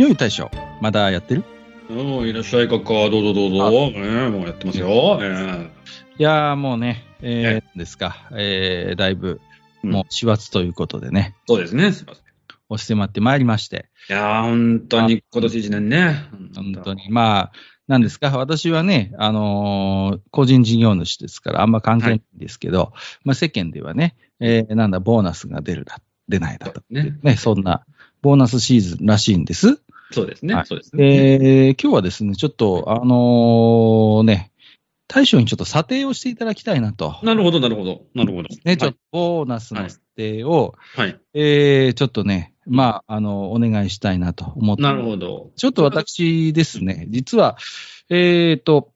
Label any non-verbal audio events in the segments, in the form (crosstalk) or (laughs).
よい大将、まだやってる？うん、いらっしゃい、かか。どうぞどうぞ。ねえもうやってますよ。えいやーもうね、えー、ですか、えー、だいぶ、うんもう4月ということでね、そうですね。すいません。い押し迫ってまいりまして、やー、本当に今年一年ね。本当に、まあ、なんですか、私はね、あのー個人事業主ですから、あんま関係ないんですけど、まあ世間ではね、えーなんだ、ボーナスが出るだ、出ないだと。ね。ね、そんな、ボーナスシーズンらしいんです。そうですね。はいそうですね。えー今日はですね、ちょっと、あのーね、大将にちょっと査定をしていただきたいなと。なるほど、なるほど。なるほど。ね、ちょっはとボーナスの査定を、い。はい。えーちょっとね、まあ、あの、お願いしたいなと思って。なるほど。ちょっと私ですね、実は、えっ、と、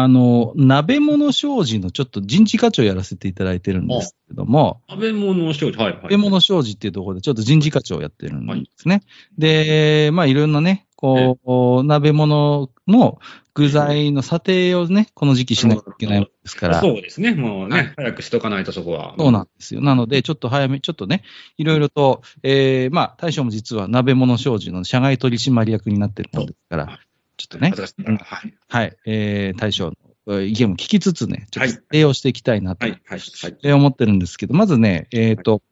あの、鍋物商事のちょっと人事課長やらせていただいてるんですけども、食べ物商事？はい、はい。鍋物商事っていうところでちょっと人事課長をやってるんですね。で、まあいろんなね、こう、鍋物の具材の査定をね、この時期しなきゃいけないですから、そうですね。もうね、はい早くしとかないとそこは。そうなんですよ。なので、ちょっと早め、ちょっとね、いろいろと、えー、まあ、大将も実は鍋物商事の社外取締役になってるもんですから、ちょっとね。はい。はい、えー、大将のえー意見も聞きつつね、ちょっはい。と査定をしていきたいなと、はい、はい、はい。えー思ってるんですけど、まずね、えっ、と、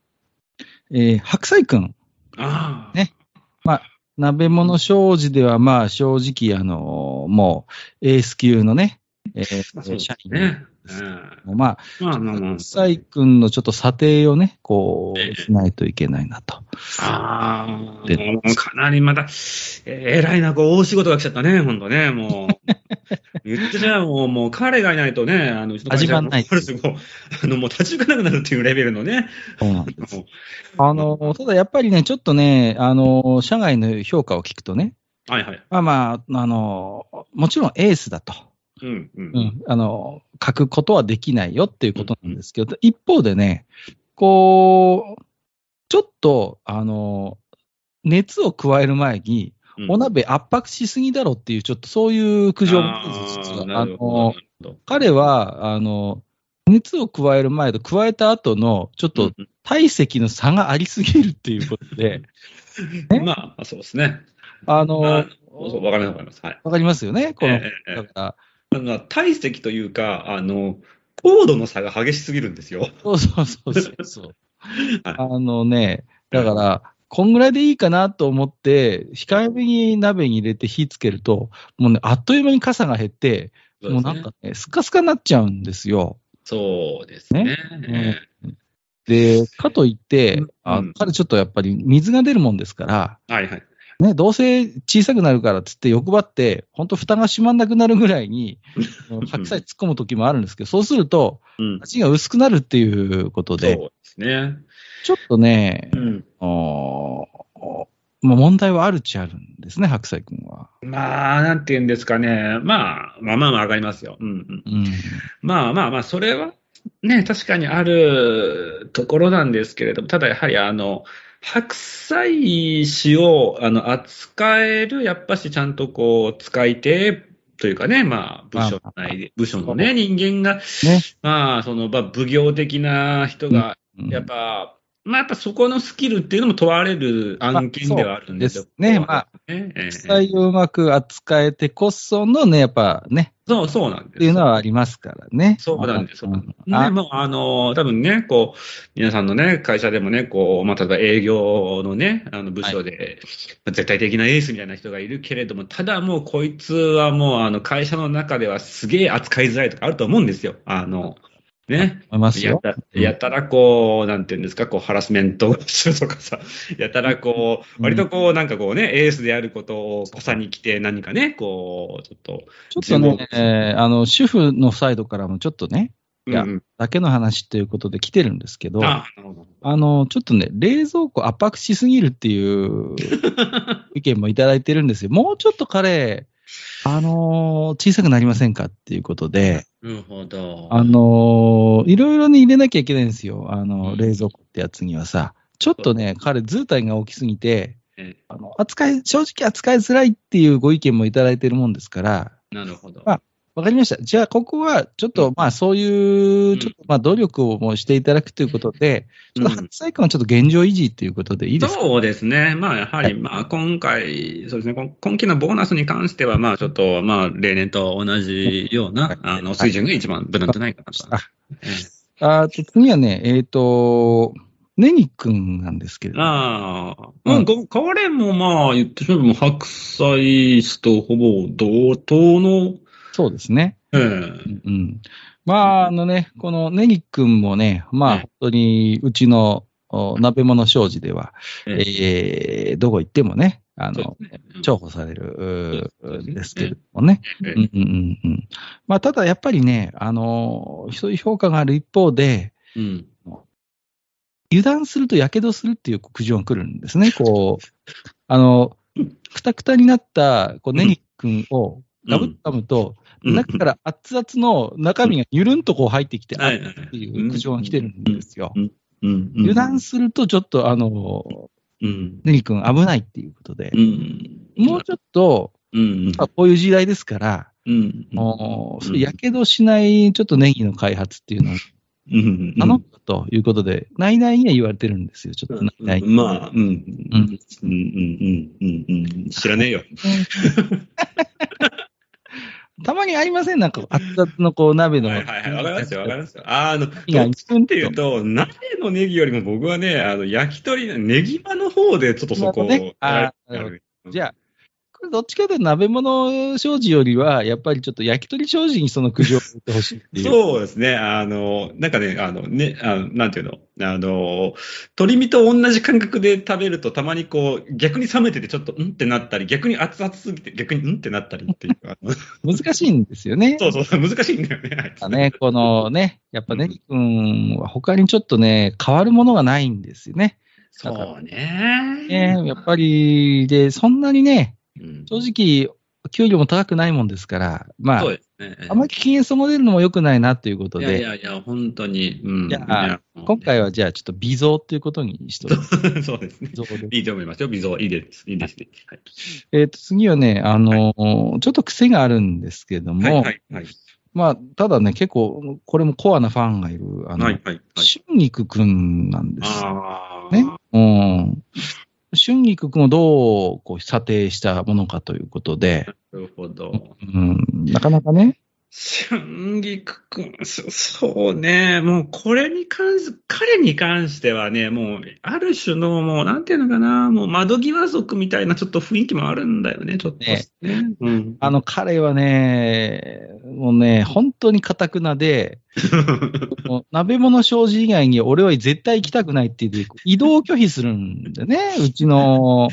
えー白菜くん、ああ。ね。鍋物商事ではまあ正直、あのーもうエース級のね、えー社員ね。まあ、うんまあまあまあ白。菜くんのちょっと査定をね、こええう、しないといけないなと。ああ、でもうかなりまた、えー、偉いな、こう、大仕事が来ちゃったね、ほんとね、もう。(laughs) 言ってじゃあもう、もう彼がいないとね、あの、うちの会社始まんないあの、もう立ち行かなくなるっていうレベルのね。そうなんです。(laughs) もあの、ただやっぱりね、ちょっとね、あの、社外の評価を聞くとね、うはいはい。まあまあ、あの、もちろんエースだと。うん、うん。うん、あの、書くことはできないよっていうことなんですけど、一方でね、こう、ちょっと、あの、熱を加える前に、うんお鍋圧迫しすぎだろっていう、ちょっとそういう苦情もあの。彼は、あの、熱を加える前と加えた後の、ちょっとうん体積の差がありすぎるっていうことで、(laughs) ねまあ、そうですね。あの、あわそう、わかります、わかります。はい。かりますよねこの、ええええだから、あの体積というか、あの、高度の差が激しすぎるんですよ。そうそうそうそうあのね、だから、こんぐらいでいいかなと思って、控えめに鍋に入れて火つけると、もうね、あっという間に傘が減って、そうねもうなんかね、スカスカになっちゃうんですよ。そうですね。ねで、かといって、あうん彼ちょっとやっぱり水が出るもんですから、はいはい。ね、どうせ小さくなるからっつって欲張って、本当蓋が閉まんなくなるぐらいに、(laughs) 白菜突っ込む時もあるんですけど、そうすると、うん。味が薄くなるっていうことで、そうですね。ちょっとね、うん。おーまあ、問題はあるっちゃあるんですね、白菜君は。まあ、なんて言うんですかね。まあ、まあまあまあ、わかりますよ。うんうん。うん。まあまあまあ、それは、ね、確かにあるところなんですけれども、ただやはりあの、白菜紙をあの扱える、やっぱしちゃんとこう、使い手というかね、まあ、部署内で、部署のね、人間が、ね。まあ、その、まあ、奉行的な人が、うん。やっぱ、まあ、やっぱそこのスキルっていうのも問われる案件ではあるんですよ。まあねここはねええ白菜をうまく扱えてこそのね、やっぱね、そう、そうなんです。っていうのはありますからね。そうなんです。そうなんですね、あもう、あの、多分ね、こう、皆さんのね、会社でもね、こう、まあ、例えば営業のね、あの、部署で、絶対的なエースみたいな人がいるけれども、ただもう、こいつはもう、あの、会社の中ではすげえ扱いづらいとかあると思うんですよ。あの、ね。思いますよ。やたやたらこう、なんていうんですか、こう、ハラスメントするとかさ、(laughs) やたらこう、割とこう、なんかこうね、エースであることをこさに来て、何かね、こう、ちょっと、ちょっとね、えーあの、主婦のサイドからもちょっとね、いやうんうんだけの話ということで来てるんですけど。あの、ちょっとね、冷蔵庫圧迫しすぎるっていう (laughs) 意見もいただいてるんですよ。もうちょっと彼、あのー小さくなりませんかっていうことで、なるほど。あのーいろいろに入れなきゃいけないんですよ。あの、うん冷蔵庫ってやつにはさ。ちょっとね、彼、図体が大きすぎて、えあの、扱い、正直扱いづらいっていうご意見もいただいてるもんですから、なるほど。まあわかりました。じゃあ、ここは、ちょっと、まあ、そういうう、んちょっと、まあ、努力をもしていただくということで、ちょっと、うん初歳館はちょっと現状維持ということでいいですか、そうですね。まあ、やはり、まあ、今回、そうですね、今今期のボーナスに関しては、まあ、ちょっと、まあ、例年と同じような、はい。あの、水準が一番無難じゃないかなと。あ次はね、えっ、と、ネギくんなんですけれえども、ああ、うん彼もまあ、言ってしまえばもう白菜師とほぼ同等の、そうですね。ええうんうん。まあ、あのね、このネギくんもね、まあ、ええ本当に、うちの、お鍋物商事では、ええーどこ行ってもね、あのねうん重宝される、うそうですけれどもね。うんうんうん。まあ、ただやっぱりね、あの、そういう評価がある一方で、うん。油断すると火傷するっていう苦情が来るんですね。こう、あの、くたくたになった、こう、ネギ君をガブッと噛むと、うん中から熱々の中身がゆるんとこう入ってきて、あっていう苦情が来てるんですよ。油断するとちょっとあの、うん。ネギ君危ないっていうことでう、ん。もうちょっと、うん。まあこういう時代ですから、やけどしないちょっとネギの開発っていうのをうん。頼むということで、内々には言われてるんですよ、ちょっと内々に。まあ。うんうん。うん。うん。うん。知らねえよ。(laughs) たまにありません？なんか、熱々のこう鍋の。はいはいはい。わかりますよ、わかりますよ。あの、どっいやちかっていうと、鍋のネギよりも僕はね、あの、焼き鳥、ネギ場の方でちょっとそこをねあじゃあ、これどっちかというと鍋物商事よりは、やっぱりちょっと焼き鳥商事にその苦情を言ってほしいっていう。そうですね。あの、なんかね、あの、ね、あの、なんていうの、あの、鶏身と同じ感覚で食べると、たまにこう、逆に冷めててちょっと、うんってなったり、逆に熱々すぎて、逆にうんってなったりっていう。難しいんですよね。そうそう、難しいんだよね。あね、このね、やっぱネギ君は他にちょっとね、変わるものがないんですよね。そうね。ねやっぱり、で、そんなにね、うん正直、給料も高くないもんですから、まあそう、ですね。あまり危険そが出るのも良くないなということいやいで、やいや、本当に。うん。いや今回はじゃあちょっと微増ということにしとく。は、そうですねいいと思いますよ。微増、いいです。いいですね。はい。えっと、次はね、あのーちょっと癖があるんですけども、はい、はい、はい。まあ、ただね、結構、これもコアなファンがいる、あの、はい、はい。はい春菊くんなんです。ああ。ね。うん。春菊くんをどう、こう、査定したものかということで、なるほど。うん、なかなかね、春菊くん、そそうね、もうこれに関し、彼に関してはね、もう、ある種の、もう、なんていうのかな、もう窓際族みたいなちょっと雰囲気もあるんだよね、ちょっと。ねうん。あの、彼はね、もうね、本当に堅くなで、(laughs) もう鍋物商事以外に俺は絶対行きたくないって言って、移動拒否するんでね、うちの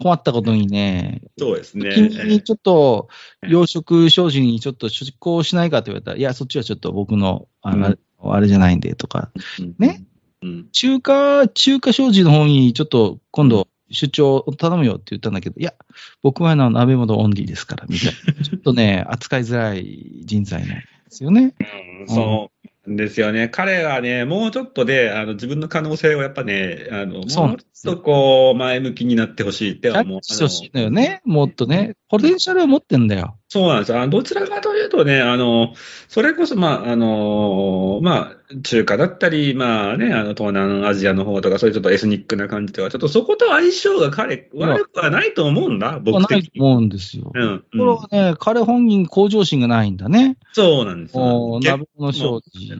困ったことにね、そうですね。君にちょっと、養殖商事にちょっと出向しないかって言われたら、いや、そっちはちょっと僕の、あの、あれじゃないんで、とか、ね？うん。中華、中華商事の方にちょっと今度出張を頼むよって言ったんだけど、いや、僕はあの、鍋物オンリーですから、みたいな。(laughs) ちょっとね、扱いづらい人材なんですよね。うんそうなんですよね。彼はね、もうちょっとで、あの、自分の可能性をやっぱね、あの、もうちょっとこう、前向きになってほしいって思う。してほしいのよね。もっとね、ポテンシャルを持ってんだよ。そうなんですよ。あのどちらかというとね、あの、それこそ、まあ、あの、まあ、中華だったり、まあね、あの、東南アジアの方とか、そういうちょっとエスニックな感じとか、ちょっとそこと相性が彼、悪くはないと思うんだ、僕ない的に。と思うんですよ。うん。これはね、彼本人向上心がないんだね。そうなんですよ。もう、原鍋物商事。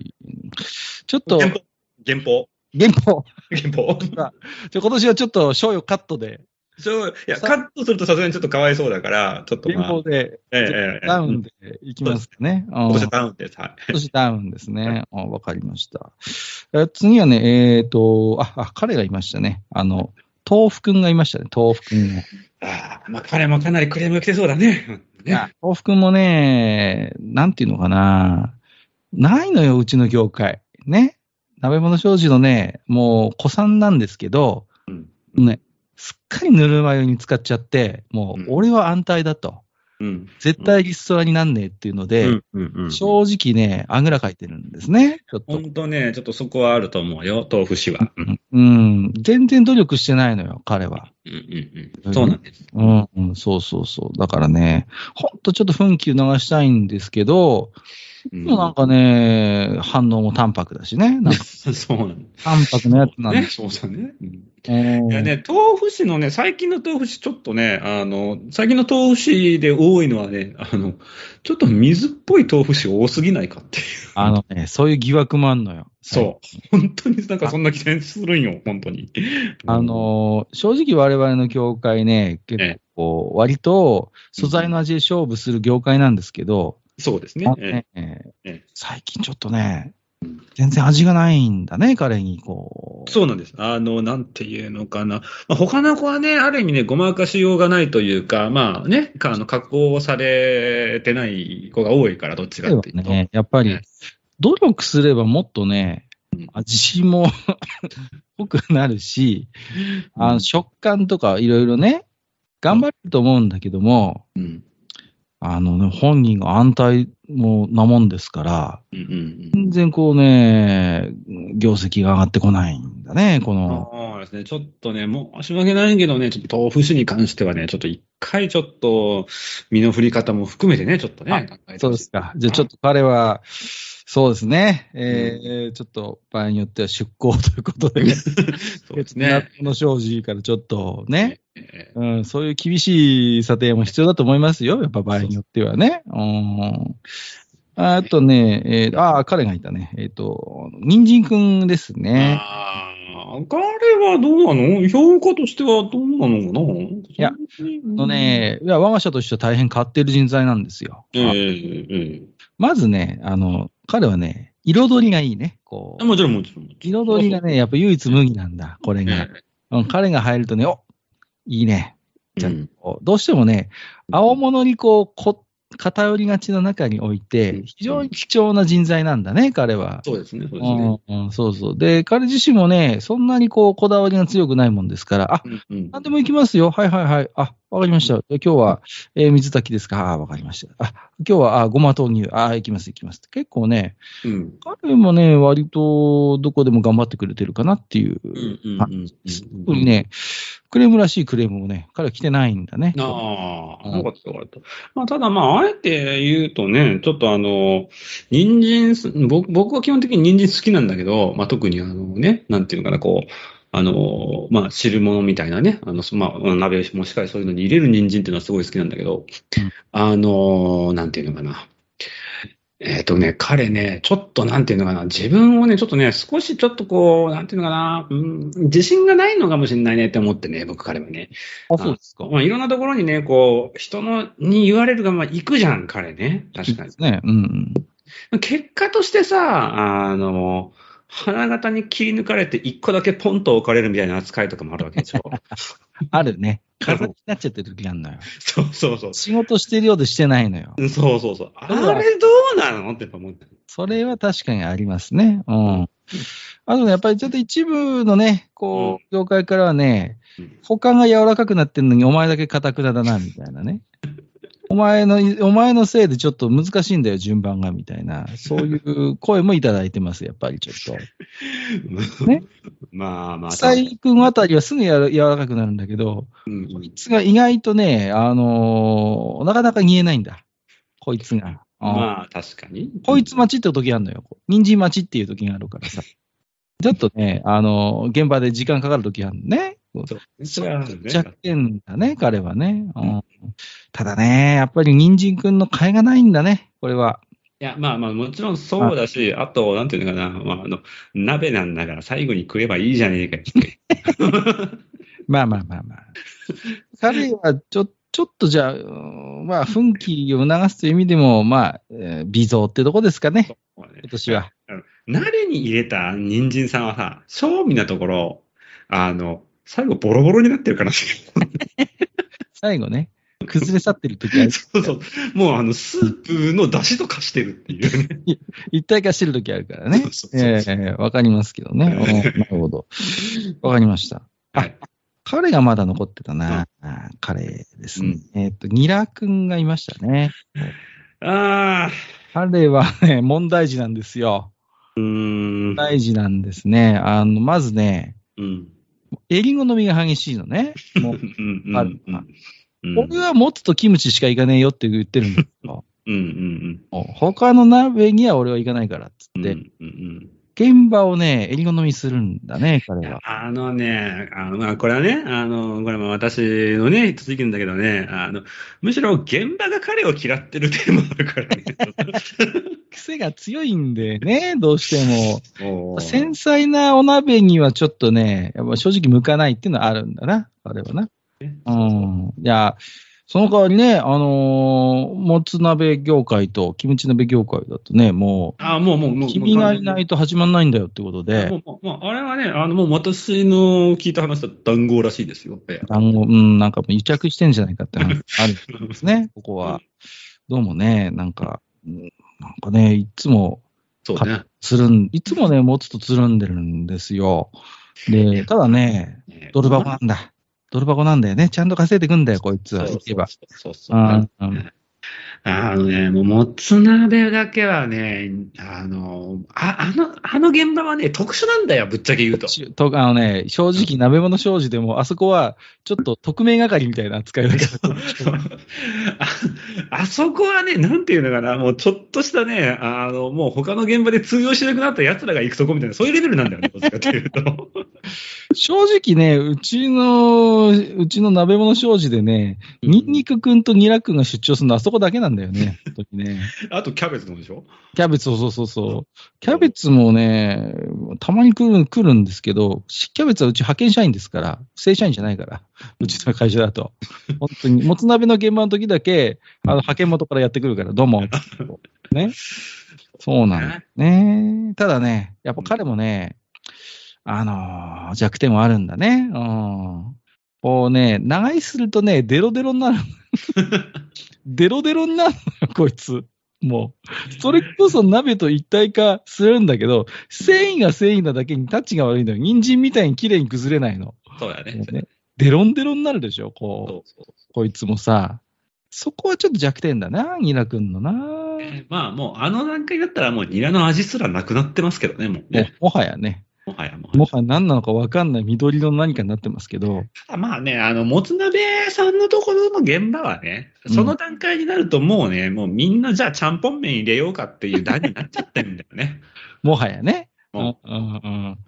ちょっと、原稿？原稿？原稿。原稿？(laughs) じゃ今年はちょっと賞与カットで、そう、いや、さカットするとさすがにちょっとかわいそうだから、ちょっとま原あ、稿で、ええええダウンでいきますかね。うん今年はダウンです。はい。今年ダウンですね。あわかりました。え次はね、えっ、とあ、あ、彼がいましたね。あの、豆腐くんがいましたね、豆腐くんが。ああ、まあ彼もかなりクレームが来てそうだね。ねあ豆腐くんもね、なんていうのかな。ないのよ、うちの業界。ね。鍋物商事のね、もう、古参なんですけど、うん。ね、すっかりぬるま湯に使っちゃって、もううん、俺は安泰だと。うん。絶対リストラになんねえっていうので、うんうんうん。正直ね、あぐらかいてるんですね。ちょっと。本当ね、ちょっとそこはあると思うよ、豆腐市は。うんうん。全然努力してないのよ、彼は。うんうんうん。そうなんです。うん、うん、そうそうそう。だからね、ほんとちょっと奮起を流したいんですけど、うんでもなんかね、反応も淡白だしね。なんか (laughs) そうなんだ。淡白なやつなんね、で。そうだね。うんうんいやね、豆腐市のね、最近の豆腐市ちょっとね、あの、最近の豆腐市で多いのはね、あの、ちょっと水っぽい豆腐市多すぎないかっていう。あのね、そういう疑惑もあんのよ。そう。本当になんかそんな気がするんよ、本当に。(laughs) あのー、正直我々の業界ね、結構、割と素材の味で勝負する業界なんですけど、そうですねねええ最近ちょっとね、全然味がないんだね、彼に、こう。そうなんです。あの、なんていうのかな。まあ、他の子はね、ある意味ね、ごまかしようがないというか、まあね、かあの、加工されてない子が多いから、どっちかっていうと。ね、やっぱりね、努力すればもっとねうん、味も (laughs) 濃くなるし、あの食感とかいろいろね、頑張れると思うんだけども、うん。あのね、本人が安泰もなもんですから、うんうん全然こうね、業績が上がってこないんだね、こうん。の。そうですね。ちょっとね、申し訳ないけどね、ちょっと豆腐市に関してはね、ちょっと一回ちょっと、身の振り方も含めてね、ちょっとね、そうですか。じゃあちょっと彼は、そうですね、えーちょっと場合によっては出向ということで、(laughs) (laughs) そうですね。この庄司からちょっとね、えうん、そういう厳しい査定も必要だと思いますよ。やっぱ場合によってはね。うん。あとね、えーああ、彼がいたね。えっ、と、人参くんですえね。ああ、彼はどうなの？評価としてはどうなのかな？いや、あの、ね、いや、我が社としては大変変わっている人材なんですよ。ええあええまずね、あの、彼はね、彩りがいいね。こう、もちろんもちろん。彩りがね、やっぱ唯一無二なんだ、これが。えうん、彼が入るとね、おいいね。じゃうんどうしてもね、青物にこう、こ偏りがちの中において、非常に貴重な人材なんだね、彼は。そうですね、そうですね。うんうん、そうそう。で、彼自身もね、そんなにこう、こだわりが強くないもんですから、あ、うんうん何でも行きますよ。はいはいはい。あ、わかりました。で今日は、えー水炊きですか？あ、わかりました。あ、今日は、あ、ごま豆乳。あ、行きます行きます。結構ね、うん彼もね、割と、どこでも頑張ってくれてるかなっていう。うんうんあうん特にね、クレームらしいクレームもね、彼は来てないんだね。ああ、うんよかったよかった。まあ、ただまあ、あえて言うとね、ちょっとあの、人参す、僕僕は基本的に人参好きなんだけど、まあ特にあのね、なんていうのかな、こう、あの、まあ汁物みたいなね、あの、まあ鍋もしっかりそういうのに入れる人参っていうのはすごい好きなんだけど、うんあの、なんていうのかな。えっ、とね、彼ね、ちょっとなんていうのかな、自分をね、ちょっとね、少しちょっとこう、なんていうのかな、うん、自信がないのかもしれないねって思ってね、僕彼はね。あ、そうですか。まあ、いろんなところにね、こう、人の、に言われるが、まあ、行くじゃん、彼ね。確かに。ね。うんうん。結果としてさ、あの、花形に切り抜かれて一個だけポンと置かれるみたいな扱いとかもあるわけでしょ。(laughs) あるね。飾りになっちゃってる時あるのよ。そうそうそう。仕事してるようでしてないのよ。そうそうそう。あれどうなの？ってやっぱ思った。それは確かにありますね。うん。あとね、やっぱりちょっと一部のね、こう、業界からはねうん、他が柔らかくなってんのにお前だけ硬くなだな、みたいなね。(laughs) お前の、お前のせいでちょっと難しいんだよ、順番が、みたいな。そういう声もいただいてます、やっぱりちょっと。(laughs) ね？まあまあ。草井君あたりはすぐやら柔らかくなるんだけど、うんこいつが意外とね、あのーなかなか言えないんだ。こいつが。うんまあ、確かに。こいつ待ちって時あるのよ。人参待ちっていう時があるからさ。ちょっとね、あの、現場で時間かかる時あるのね。そう。それは。弱点だね、彼はね。うん、ただね、やっぱり人参くんの甲斐がないんだね、これは。いや、まあまあ、もちろんそうだし、あと、なんていうのかな、まあ、あの、鍋なんだから最後に食えばいいじゃねえかって。(laughs) まあまあまあまあ。彼はちょ、ちょっとじゃあ、うんまあ、奮起を促すという意味でも、まあ、えー微増ってとこですかね、今年は。鍋に入れた人参さんはさ、正味なところ、あの、最後ボロボロになってるから。(laughs) 最後ね。崩れ去ってる時ある。(laughs) そうそう。もうあの、スープの出汁と化してるっていうね。(laughs) 一体化してる時あるからね。そうそうそうええわかりますけどね。うんなるほど。わかりました。はい。彼がまだ残ってたな。あ彼ですね。えっ、と、ニラ君がいましたね。ああ。彼はね、問題児なんですよ。うーん問。題児なんですね。あの、まずね、うん。襟好みが激しいのね。もうあるうん俺はもつとキムチしか行かねえよって言ってるんですよ。うんうんもう他の鍋には俺は行かないからっつうん。って、うんうん現場をね、襟好みするんだね、彼は。あのね、あの、まあ、これはね、あの、これも私のね、一つ意見だけどね、あの、むしろ現場が彼を嫌ってる点もあるからね。(laughs) 癖が強いんでね、どうしても。繊細なお鍋にはちょっとね、やっぱ正直向かないっていうのはあるんだな、彼はな。うん。いや、その代わりね、あのーもつ鍋業界とキムチ鍋業界だとね、もあ、もう、もう、もう、う。君がいないと始まんないんだよってこともで、うもうもうもうあれはね、あの、もう私の聞いた話だと談合らしいですよ。ええ単語、うん、なんかもう癒着してんじゃないかって話あるんですね、(laughs) ここは。どうもね、なんか、うんなんかね、いつもそうね。つるん、いつもね、持つとつるんでるんですよ。で、ただね、ドル箱なんだ。ドル箱なんだよね。ちゃんと稼いでくんだよ、こいつは。そう。そうそううんそう。うんあのね、もう、もつ鍋だけはね、あの、ああの、あの現場はね、特殊なんだよ、ぶっちゃけ言うと。しとあのね、正直、鍋物商事でも、あそこは、ちょっと特命係みたいな扱いだけど、あ (laughs) あそこはね、なんていうのかな、もうちょっとしたね、あの、もう他の現場で通用しなくなった奴らが行くとこみたいな、そういうレベルなんだよね、どっちかというと。正直ね、うちの、うちの鍋物商事でね、ニンニクくんとニラくんが出張するのはあそこだけなんだよね、(laughs) 本当にね。あとキャベツのでしょ？キャベツ、そうそうそうそう。キャベツもね、たまに来る来るんですけど、キャベツはうち派遣社員ですから、正社員じゃないから、うちの会社だと。本当に、もつ鍋の現場の時だけ、あの、派遣元からやってくるから、どうも。(laughs) ね。そうなんだね。ただね、やっぱ彼もね、あのー弱点はあるんだね。うん。こうね、長居するとね、デロデロになる。(laughs) デロデロになるのよ、(laughs) こいつ。もう。それこそ鍋と一体化するんだけど、繊維が繊維なだけにタッチが悪いのよ。人参みたいに綺麗に崩れないの。そうやねねデロンデロンになるでしょ、こう。こいつもさ。そこはちょっと弱点だな、ニラ君のな。えーまあもう、あの段階だったらもうニラの味すらなくなってますけどね、もうもね。もはやね。もはやもう。もはや何なのかわかんない緑色の何かになってますけど。ただまあね、あの、もつ鍋さんのところの現場はね、その段階になるともうね、もうみんなじゃあちゃんぽん麺入れようかっていう段になっちゃってるんだよね。(laughs) もはやね。うんもうんうん。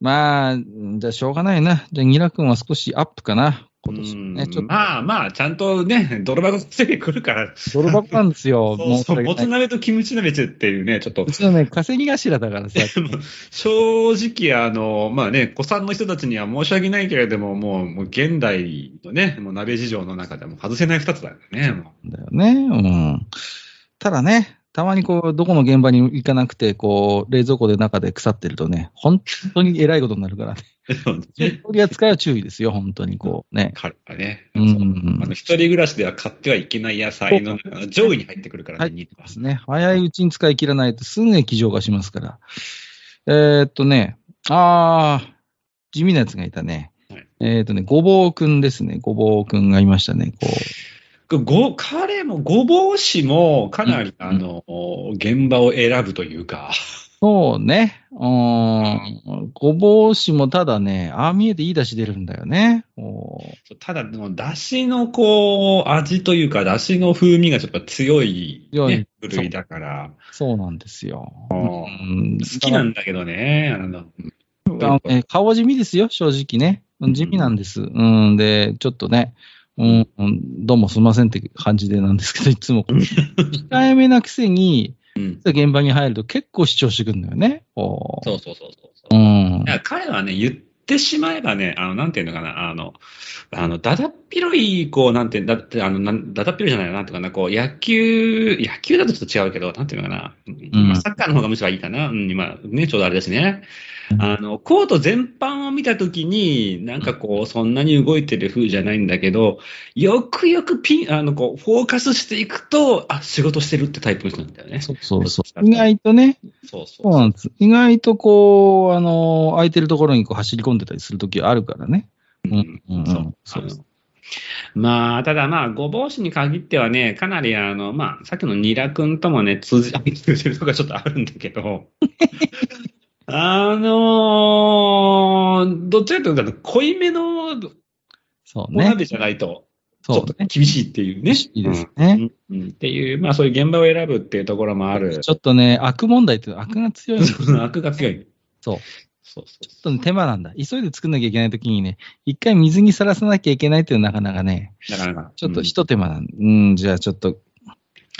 まあ、じゃあしょうがないな。じゃあニラ君は少しアップかな。今年うんね。ちょっと、まあまあ、ちゃんとね、(laughs) 泥箱ついてくるから。泥箱なんですよ。(laughs) そうそう、もつ鍋とキムチ鍋っていうね、ちょっとう、ちのね、稼ぎ頭だからさ。(laughs) 正直、あの、まあね、子さんの人たちには申し訳ないけれども、もう、もう現代のね、もう鍋事情の中でも外せない二つだよね、もだよね。うん。ただね、たまにこう、どこの現場に行かなくて、こう、冷蔵庫で中で腐ってるとね、本当に偉いことになるからね。う。(laughs) 取り扱いは注意ですよ、本当にこうね。彼はね、うんあの、一人暮らしでは買ってはいけない野菜の上位に入ってくるからね、はいニラはですね。早いうちに使い切らないとすぐ液状化しますから。えーっとね、あー、地味なやつがいたね。はいえーっとね、ごぼうくんですね。ごぼうくんがいましたね。こご、彼も、ごぼうしも、かなり、うんあの、現場を選ぶというか、う。そうね。うーん。ごぼうしもただね、ああ見えていい出汁出るんだよね。ただ、出汁のこう、味というか、出汁の風味がちょっと強い、ね、部類だから、そうなんですよ。ううん好きなんだけどね、あの、あのね顔地味ですよ、正直ね。うん地味なんです。うん、で、ちょっとね、うん、うんどうもすみませんって感じでなんですけど、いつも、控えめなくせに、うん。現場に入ると結構主張してくるんだよね。そうそうそうそうそう。うんい。や彼はね、言ってしまえばね、あの、なんていうのかな、あの、あの、だだっ広い、こう、なんて、だって、あの、なんだだっ広いじゃないな、なんていうかな、こう、野球、野球だとちょっと違うけど、なんていうのかな、んまあサッカーの方がむしろいいかな、うん、今、ね、ちょうどあれですね。あの、コート全般を見たときに、なんかこう、そんなに動いてる風じゃないんだけど、よくよくピン、あの、こう、フォーカスしていくと、あ、仕事してるってタイプの人なんだよね。そうそうそう。意外とね、そうそ。そううなんです。意外とこう、あの、空いてるところにこう走り込んでたりするときあるからね。うんうんそうそうまあ、ただまあ、ごぼうしに限ってはね、かなりあの、まあ、さっきのニラ君ともね、通じ、通じるとかちょっとあるんだけど、(laughs) あのーどっちかというと、濃いめのおそうね。鍋じゃないと、ちょっと。厳しいっていうね。厳しいですねうんうんっていう、まあそういう現場を選ぶっていうところもある。ちょっとね、悪問題っていうのは悪が強い。悪が強い。そう。そうそうちょっとね手間なんだ。急いで作んなきゃいけないときにね、一回水にさらさなきゃいけないっていうのはなかなかね、なかなか。ちょっと一手間なんうん、じゃあちょっと、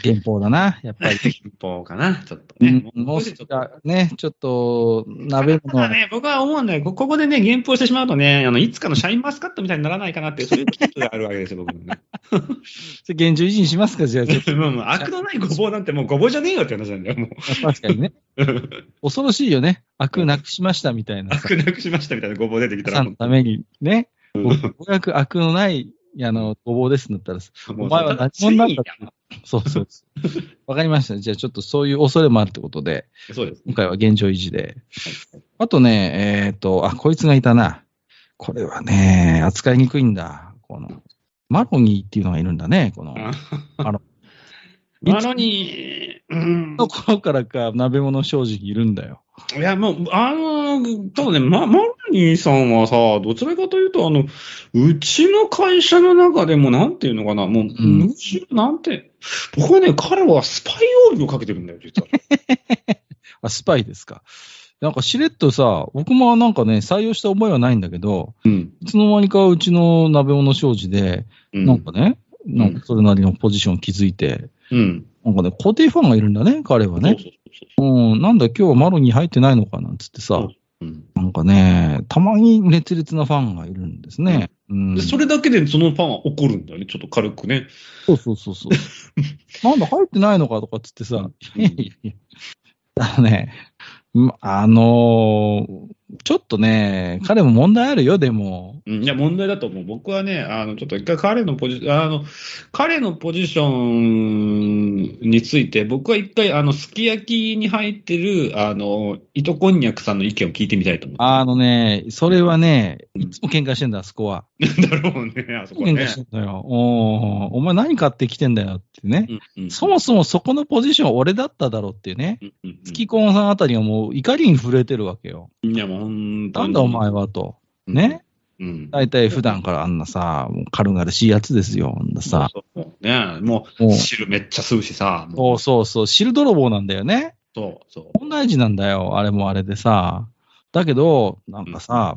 原稿だな、やっぱり。(laughs) 一方かな、ちょっとうね。んもう少しちょっと少しね、ちょっと、鍋物ただ、ね、僕は思うんだよ。こここでね、原稿してしまうとね、あの、いつかのシャインマスカットみたいにならないかなっていう、(laughs) そういう危機があるわけですよ、僕もね。(laughs) 現状維持にしますか、じゃあちょっと。もう、もう、悪のないごぼうなんてもうごぼうじゃねえよって話なんだよ、も確かにね。う。恐ろしいよね。悪なくしましたみたいなさ。悪なくしましたみたいなごぼう出てきたら、さんのためにね、悪のない、あの、ごぼうですんだったら、お前は何者なんだってそうそうそう。(laughs) わかりました。じゃあちょっとそういう恐れもあるってことで、そうです。今回は現状維持で。あとね、えっ、と、あ、こいつがいたな。これはね、扱いにくいんだ。この、マロニーっていうのがいるんだね。この、あのなのに、うん。ところからか鍋物正直いるんだよ。いや、もう、あの、ただね、ま、マロニーさんはさ、どちらかというと、あの、うちの会社の中でも、なんていうのかな、もう、んむしろ、なんて、僕はね、彼はスパイオールをかけてるんだよ、実は。(laughs) あ、スパイですか。なんかしれっとさ、僕もなんかね、採用した覚えはないんだけど、うん。いつの間にかうちの鍋物商事で、うんなんかね、なんかそれなりのポジションを築いて、うん。なんかね、固定ファンがいるんだね、彼はね。そうそううん、なんだ今日はマロに入ってないのかなんつってさなんかね、たまに熱烈なファンがいるんですね。うん。でそれだけでそのファンは怒るんだよね、ちょっと軽くね。そうそうそうそう。(laughs) なんだ入ってないのかとかっつってさ、うんいやいやいやあのね、まあのーちょっとね、彼も問題あるよ、でも。うん、いや、問題だと思う。僕はね、あの、ちょっと一回彼のポジ、あの、彼のポジションについて、僕は一回、あの、すき焼きに入ってる、あの、糸こんにゃくさんの意見を聞いてみたいと思う。あのね、それはね、うんいつも喧嘩してんだ、あそこは。(laughs) だろうね、あそこはね喧嘩し。てんだよ。おーお前何買ってきてんだよってね。うんうんそもそもそこのポジション俺だっただろうっていうね。うんうん月コンさんあたりがもう怒りに震えてるわけよ。いや、もう本当になんだお前はと。ね？うん。大体普段からあんなさ、もう軽々しいやつですよ。あんなさ。そうそうね、ももうう、汁めっちゃ吸うしさ。もそうそうそう、汁泥棒なんだよね。そうそう。問題児なんだよ。あれもあれでさ。だけど、なんかさ、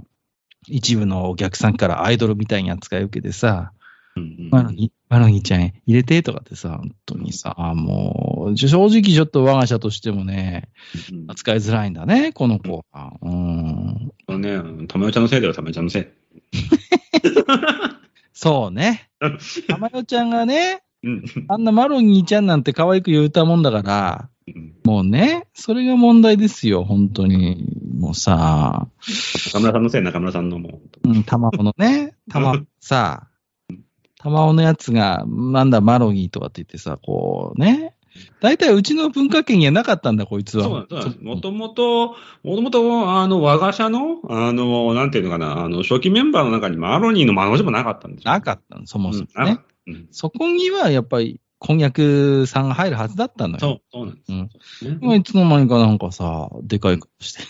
一部のお客さんからアイドルみたいに扱い受けてさ、うんうんマロニー、マロニーちゃん入れてとかってさ、本当にさ、もう、正直ちょっと我が社としてもね、うん扱いづらいんだね、この子は。うん。ね、たまよちゃんのせいだよ、たまよちゃんのせい。そうね。(laughs) たまよちゃんがね、うん。あんなマロニーちゃんなんて可愛く言うたもんだから、うんもうね、それが問題ですよ、本当に。もうさ、中村さんのせい、中村さんのもう。うん、卵のね、(laughs) 卵さ、卵のやつが、なんだ、マロニーとかって言ってさ、こうね。大体うちの文化圏にはなかったんだ、こいつは。そうなん。もともと、もともと、あの、我が社の、あの、なんていうのかな、あの、初期メンバーの中にマロニーのマの字もなかったんですよ。なかったの、そもそもねうんそこにはやっぱり、婚約さんが入るはずだったのよ。そう、そうなんです。うんねまあいつの間にかなんかさ、でかい顔して。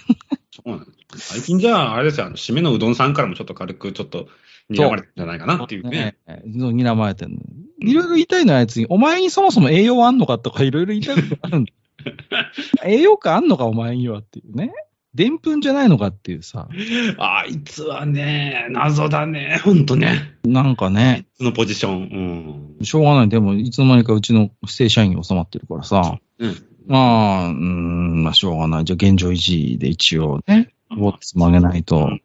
そうなんです。最近じゃあ、あれですよ、あの、締めのうどんさんからもちょっと軽く、ちょっと、睨まれてるんじゃないかなっていうね。ね。睨まれてんの。いろいろ言いたいのはあいつに、お前にそもそも栄養あんのかとかいろいろ言いたいことあるんだ。(laughs) 栄養価あんのかお前にはっていうね。でんぷんじゃないのかっていうさ。あいつはね、謎だね、ほんとね。なんかね、そのポジション。しょうがない。でも、いつの間にかうちの正社員に収まってるからさ。うん。うん。まあ、うーん、まあしょうがない。じゃあ現状維持で一応ね、ボッツも上げないと。うん。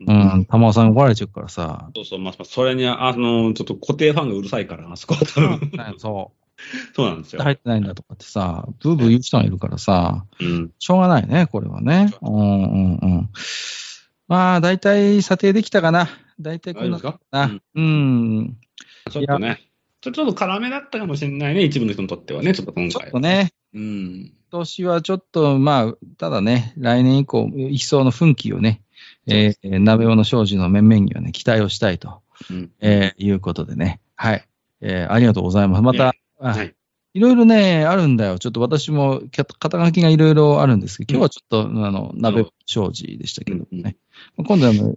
ううん。ん、玉尾さんに怒られちゃうからさ。そうそう、まあ、それに、あの、ちょっと固定ファンがうるさいから、あそこは多分。そう。そうなんですよ。入ってないんだとかってさ、ブーブー言う人がいるからさ、うん。しょうがないね、これはね。うんうんうん。まあ、大体査定できたかな。大体こんな大丈夫ですか？な。うん。ちょっとね。ちょっと辛めだったかもしれないね、一部の人にとってはね、ちょっと今ちょ回。っとね、うん。今年はちょっと、まあ、ただね、来年以降、一層の奮起をね、えー、鍋物商事の面々にはね、期待をしたいと、うん。えーいうことでね。はい。えーありがとうございます。また、あはい。いろいろね、あるんだよ。ちょっと私も、か肩書きがいろいろあるんですけど、今日はちょっと、あの、鍋商事でしたけどね。今度はあの、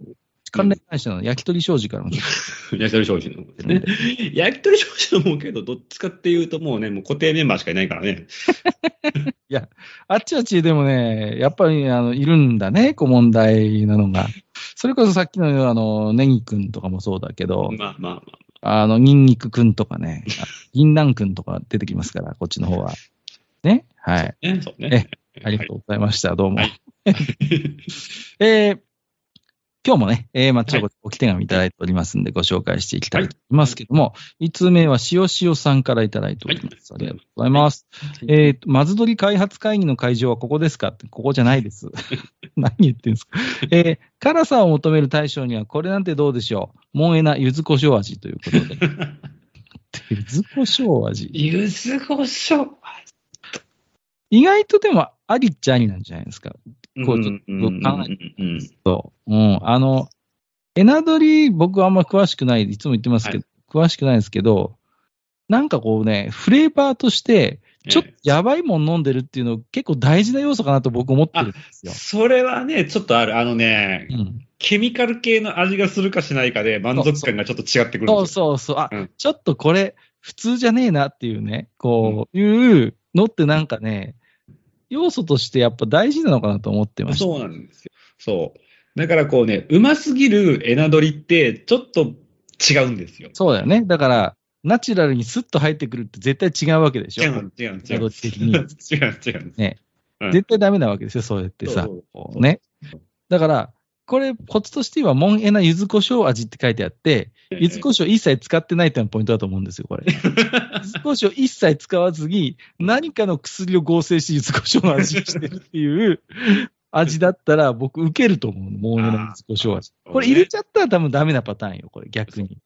関連会社の焼き鳥商事からもちょっ焼き鳥商品の方ですね。(laughs) 焼き鳥商品のもうけど、どっちかっていうともうね、もう固定メンバーしかいないからね。(laughs) とあっちあっちでもね、やっぱり、あの、いるんだね、こう問題なのが。それこそさっきの、あの、ネギくんとかもそうだけど、まあまあまあの、ニンニクくんとかね、あ銀杏くんとか出てきますから、こっちの方は。ね？はい。あ。ね、そうね。ありがとうございました。どうも。はい (laughs) えー今日もね、えー、まあ、ちょこちょこき手紙いただいておりますんで、ご紹介していきたいと思いますけども、1通目は塩塩さんからいただいております。ありがとうございます。えーと、まずどり開発会議の会場はここですか？って、ここじゃないです。(laughs) 何言ってんですか？えー、辛さを求める対象には、これなんてどうでしょう？モンエナ柚子胡椒味ということで。(laughs) 柚子胡椒味？柚子胡椒。意外とでも、ありっちゃありなんじゃないですか。こうちょっと考えうんうん。あの、エナドリ、僕はあんま詳しくない、いつも言ってますけど、詳しくないですけど、なんかこうね、フレーバーとして、ちょっとやばいもん飲んでるっていうの結構大事な要素かなと僕思ってるんですよ。それはね、ちょっとある。あのね、うん。ケミカル系の味がするかしないかで満足感がちょっと違ってくるんそう。そうそう。あ、うんちょっとこれ、普通じゃねえなっていうね、こういうのってなんかね、要素としてやっぱ大事なのかなと思ってました。そうなんですよ。そう。だからこうね、うますぎるエナドリってちょっと違うんですよ。そうだよね。だから、ナチュラルにスッと入ってくるって絶対違うわけでしょ。違う、違う、違う。(laughs) 違う、違う。ね。うん絶対ダメなわけですよ、そうやってさそうそう。こうね。だから、これ、コツとしては、モンエナ柚子胡椒味って書いてあって、柚子胡椒一切使ってないっていうのがポイントだと思うんですよ、これ。柚子胡椒一切使わずに、何かの薬を合成して柚子胡椒の味をしてるっていう味だったら、僕、受けると思うの、モンエナ柚子胡椒味。これ入れちゃったら多分ダメなパターンよ、これ、逆に。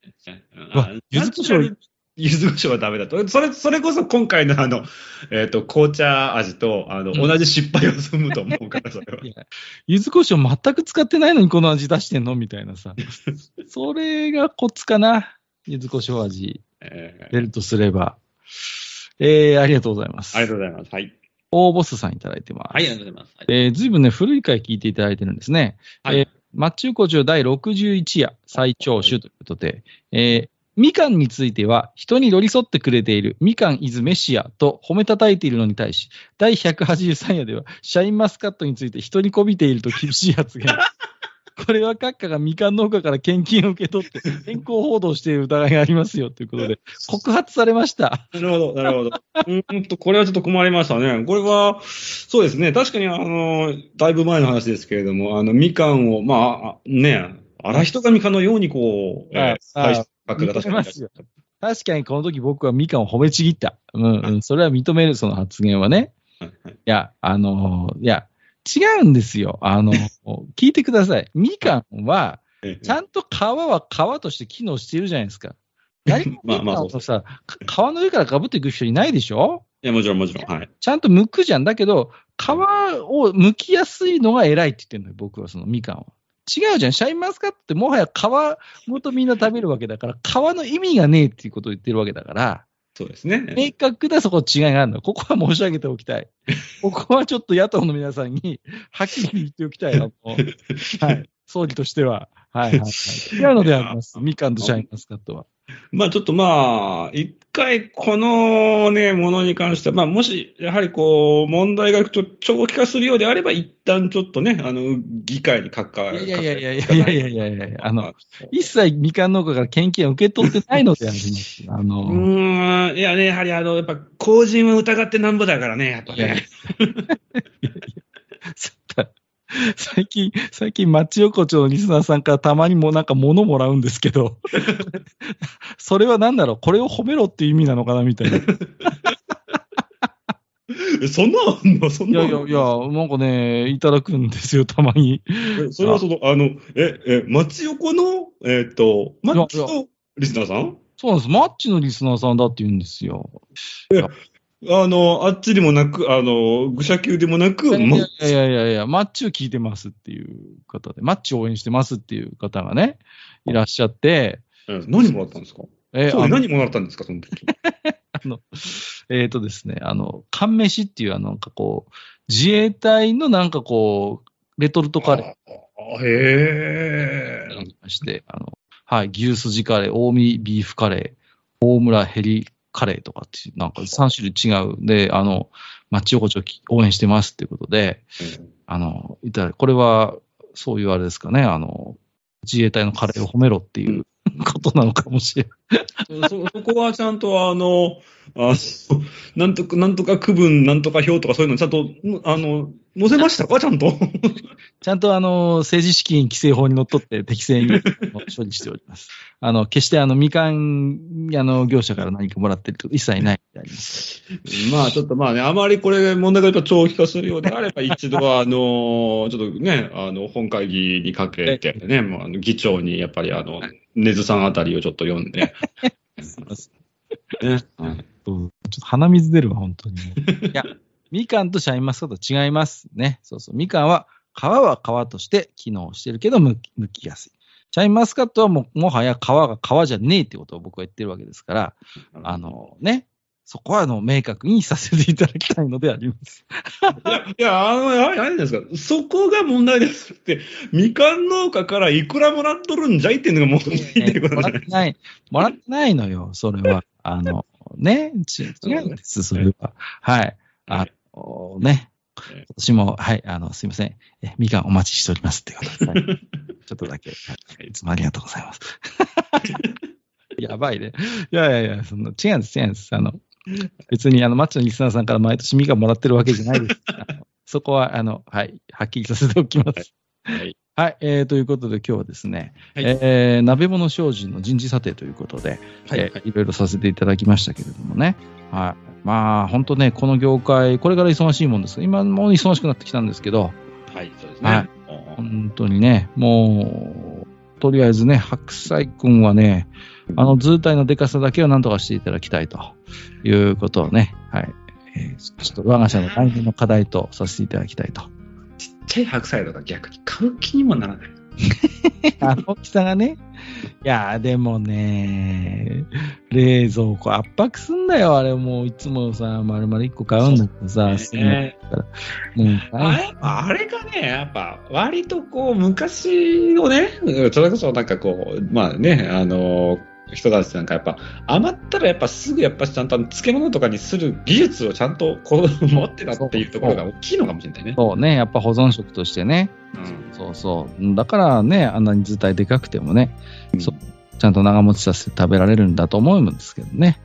柚子胡椒柚子胡椒はダメだと。それ、それこそ今回のあの、えっ、と、紅茶味と、あの、うん同じ失敗を済むと思うから、それは。(laughs) いや柚子胡椒全く使ってないのにこの味出してんのみたいなさ。(laughs) それがコツかな。柚子胡椒味えー出るとすれば。えー、ありがとうございます。ありがとうございます。はい。大ボスさんいただいてます。はい、ありがとうございます。はいえー、ずいぶんね、古い回聞いていただいてるんですね。はいえー、マッチューコチュ第61夜最長週ということで、えー、みかんについては人に寄り添ってくれているみかんイズメシアと褒めたたいているのに対し、第183夜ではシャインマスカットについて人にこびていると厳しい発言。(laughs) これは閣下がみかん農家から献金を受け取って健康報道している疑いがありますよということで、告発されました。なるほど、なるほど。うーんと、これはちょっと困りましたね。これは、そうですね。確かに、あの、だいぶ前の話ですけれども、あの、みかんを、まああ、ね、荒人がみかんのように、こう、えー、ああ最初額が確かに確かにこの時僕はみかんを褒めちぎった。うん、うん、それは認める、その発言はね。はいや、あのーいや、違うんですよ。あの、(laughs) 聞いてください。みかんは、えちゃんと皮は皮として機能しているじゃないですか。(laughs) 誰もみかまあまあんをさ、か皮の上からかぶっていく人いないでしょ？いや、もちろん、もちろん。はい。ちゃんと剥くじゃん。だけど、皮を剥きやすいのが偉いって言ってるのよ、僕はそのみかんは。違うじゃん。シャインマスカットってもはや皮ごとみんな食べるわけだから、皮の意味がねえっていうことを言ってるわけだから、そうですね。明確なそこ違いがあるの。ここは申し上げておきたい。ここはちょっと野党の皆さんに、はっきり言っておきたいな。も (laughs) うはい。総理としては。はいはい、はい。違うのであります。みかんとシャインマスカットは。(laughs) まあちょっとまあ、一回このね、ものに関しては、まあもし、やはりこう、問題がちょ長期化するようであれば、一旦ちょっとね、あの、議会に関わる。いやいやいやいやいやいやいやいやいやあの、一切みかん農家から献金を受け取ってないのであります。あうの、ーん、いやね、やはりあの、やっぱ、公人を疑ってなんぼだからね、やっぱね。(laughs) 最近、最近、町横丁のリスナーさんからたまにもなんか物もらうんですけど、(laughs) それは何だろう？これを褒めろっていう意味なのかなみたいな。い (laughs) えそんなのあんの？そんなやのいやいや、なんかね、いただくんですよ、たまに。えそれはその、あの、え、え、町横の、えっ、と、マッチいやのリスナーさん？そうなんです。マッチのリスナーさんだって言うんですよ。あの、あっちでもなく、あの、愚者級でもなく、いやいまやいやいやマッチを聞いてますっていう方で、マッチを応援してますっていう方がね、いらっしゃって、え何もらったんですか？えあのそう何もらったんですかその時。(laughs) あの、えっ、とですね、あの、缶飯っていう、あの、なんかこう、自衛隊のなんかこう、レトルトカレー。へえ。して、あの、はい、牛すじカレー、近江ビーフカレー、大村ヘリカレーとかってなんか3種類違う。で、あの、町横丁応援してますっていうことで、あの、いただこれは、そういうあれですかね、あの、自衛隊のカレーを褒めろっていう (laughs) ことなのかもしれない。そ、そこはちゃんとあの、あ (laughs) なんとか、なんとか区分、なんとか表とかそういうのちゃんと、あの、載せましたか？ちゃんと。(laughs) ちゃんとあの、政治資金規正法にのっとって適正に処理しております。あの、決してあの、みかん、あの、業者から何かもらってると一切ないであります。まあちょっとまあね、あまりこれ問題がやっぱ長期化するようであれば、一度はあの、(laughs) ちょっとね、あの、本会議にかけてね、もうあの議長にやっぱりあの、根津さんあたりをちょっと読んで、(laughs) ね。うんちょっと鼻水出るわ、本当にね。(laughs) いや、みかんとシャインマスカット違いますね。そうそう。みかんは、皮は皮として機能してるけど、むきむきやすい。シャインマスカットはもう、もはや皮が皮じゃねえってことを僕は言ってるわけですから、あのね、そこはあの、明確にさせていただきたいのであります。いや、あの、あれあれですか、そこが問題ですって、みかん農家からいくらもらっとるんじゃいっていうのが問題ってこともじゃないらってない、もらってないのよ、それは。あの、ね、ち違うんです、それは。はい。あの、ね、今年も、はい、あの、すいません。え、みかんお待ちしておりますっていうことで、はい (laughs) ちょっとだけ、はい、いつもありがとうございます。(laughs) やばいね。いやいやいや、その、違うんです、違うんです。あの、(laughs) 別に、あの、マッチのリスナーさんから毎年みかんもらってるわけじゃないです。(laughs) そこは、あの、はい、はっきりさせておきます。はい。はい、えー、ということで今日はですね、はいえー、鍋物精進の人事査定ということで、はいえーいろいろさせていただきましたけれどもね。はい。まあ、本当ね、この業界、これから忙しいもんですが今もう忙しくなってきたんですけど、はい、そうですはいね。本当にね、もう、とりあえずね、白菜くんはね、あの図体のデカさだけをなんとかしていただきたいということをね、はい。えーちょっと我が社の来年の課題とさせていただきたいと。ちっちゃい白菜とか逆に買う気にもならない。あの大きさがね。いやー、でもね、冷蔵庫圧迫すんだよ、あれもういつもさ、丸々1個買うんだけどさ、すぐねもうあれあれがね、やっぱ、割とこう、昔のね、それこそなんかこう、まあね、あの、人たちなんかやっぱ、余ったらやっぱすぐやっぱちゃんと漬物とかにする技術をちゃんとこう持ってたっていうところが大きいのかもしれないね。そうね、やっぱ保存食としてね。うんそうそう。だからね、あんなに図体でかくてもね、うんちゃんと長持ちさせて食べられるんだと思うんですけどね。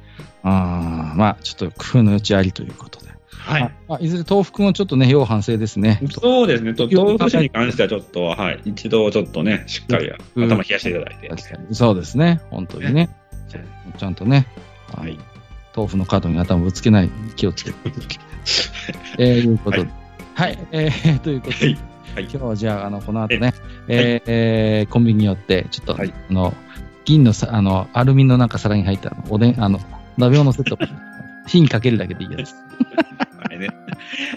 あーまあ、ちょっと工夫の余地ありということで。はい。まあ、いずれ豆腐くんはちょっとね、要反省ですね。そうですね。と豆腐社に関してはちょっと、はい。一度ちょっとね、しっかりうん頭冷やしていただいて。確かに。そうですね。本当にね。ちゃんとね、はい豆腐の角に頭ぶつけない気をつけて。(laughs) えー、いうことで。はい。えー、ということで、はい。はい。今日はじゃあ、あの、この後ね、えーえーコンビニによって、ちょっと、はいあの、銀のさ、あの、アルミのなんか皿に入った、おでん、あの、鍋用のセット、火にかけるだけでいいやつ。あれね。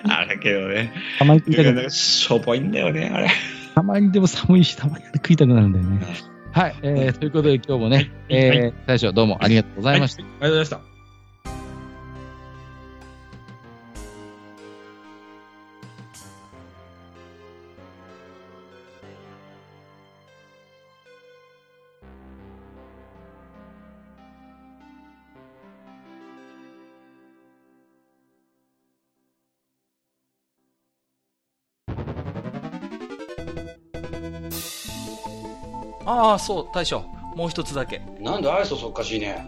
あれけどね。たまに食いたくなる。しょぼいんだよね、あれ。たまにでも寒いし、たまに食いたくなるんだよね。はい。えー、ということで今日もね、はいえー、最初どうもありがとうございました。はいありがとうございました。ああ、そう、大将。もう一つだけ。なんで愛想そっかしいね。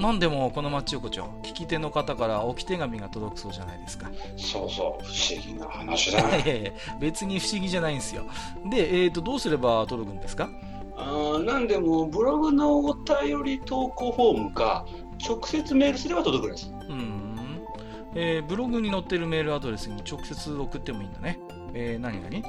何でもこのマッチ横丁、聞き手の方から置き手紙が届くそうじゃないですか。そうそう、不思議な話だ。(laughs) いやいや別に不思議じゃないんですよ。で、えっ、ー、と、どうすれば届くんですか？あなんでも、ブログのお便り投稿フォームか、直接メールすれば届くらしい。うん。えー、ブログに載ってるメールアドレスに直接送ってもいいんだね。えー、何々